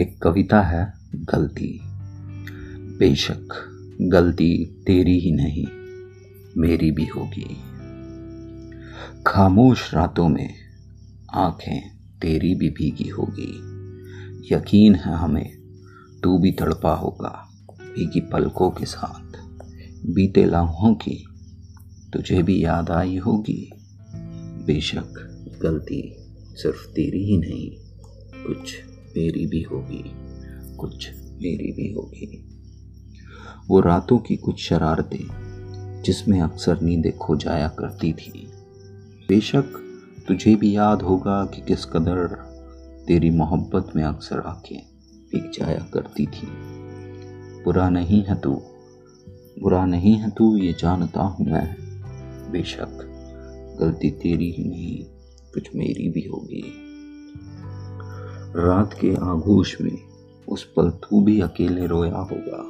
एक कविता है, गलती। बेशक, गलती तेरी ही नहीं, मेरी भी होगी। खामोश रातों में आँखें तेरी भी भीगी होगी। यकीन है हमें, तू भी तड़पा होगा, भीगी पलकों के साथ। बीते लाहों की तुझे भी याद आई होगी। बेशक, गलती सिर्फ़ तेरी ही नहीं, कुछ मेरी भी होगी, कुछ मेरी भी होगी। वो रातों की कुछ शरारतें, जिसमें अक्सर नींदें खो जाया करती थी। बेशक तुझे भी याद होगा कि किस कदर तेरी मोहब्बत में अक्सर आँखें भीग जाया करती थी। बुरा नहीं है तू, बुरा नहीं है तू, ये जानता हूँ मैं। बेशक गलती तेरी ही नहीं, कुछ मेरी भी होगी। रात के आगोश में उस पल तू भी अकेले रोया होगा।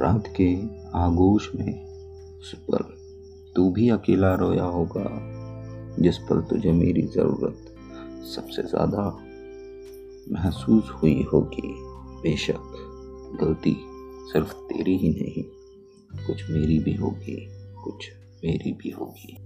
रात के आगोश में उस पल तू भी अकेला रोया होगा, जिस पल तुझे मेरी ज़रूरत सबसे ज़्यादा महसूस हुई होगी। बेशक गलती सिर्फ़ तेरी ही नहीं, कुछ मेरी भी होगी, कुछ मेरी भी होगी।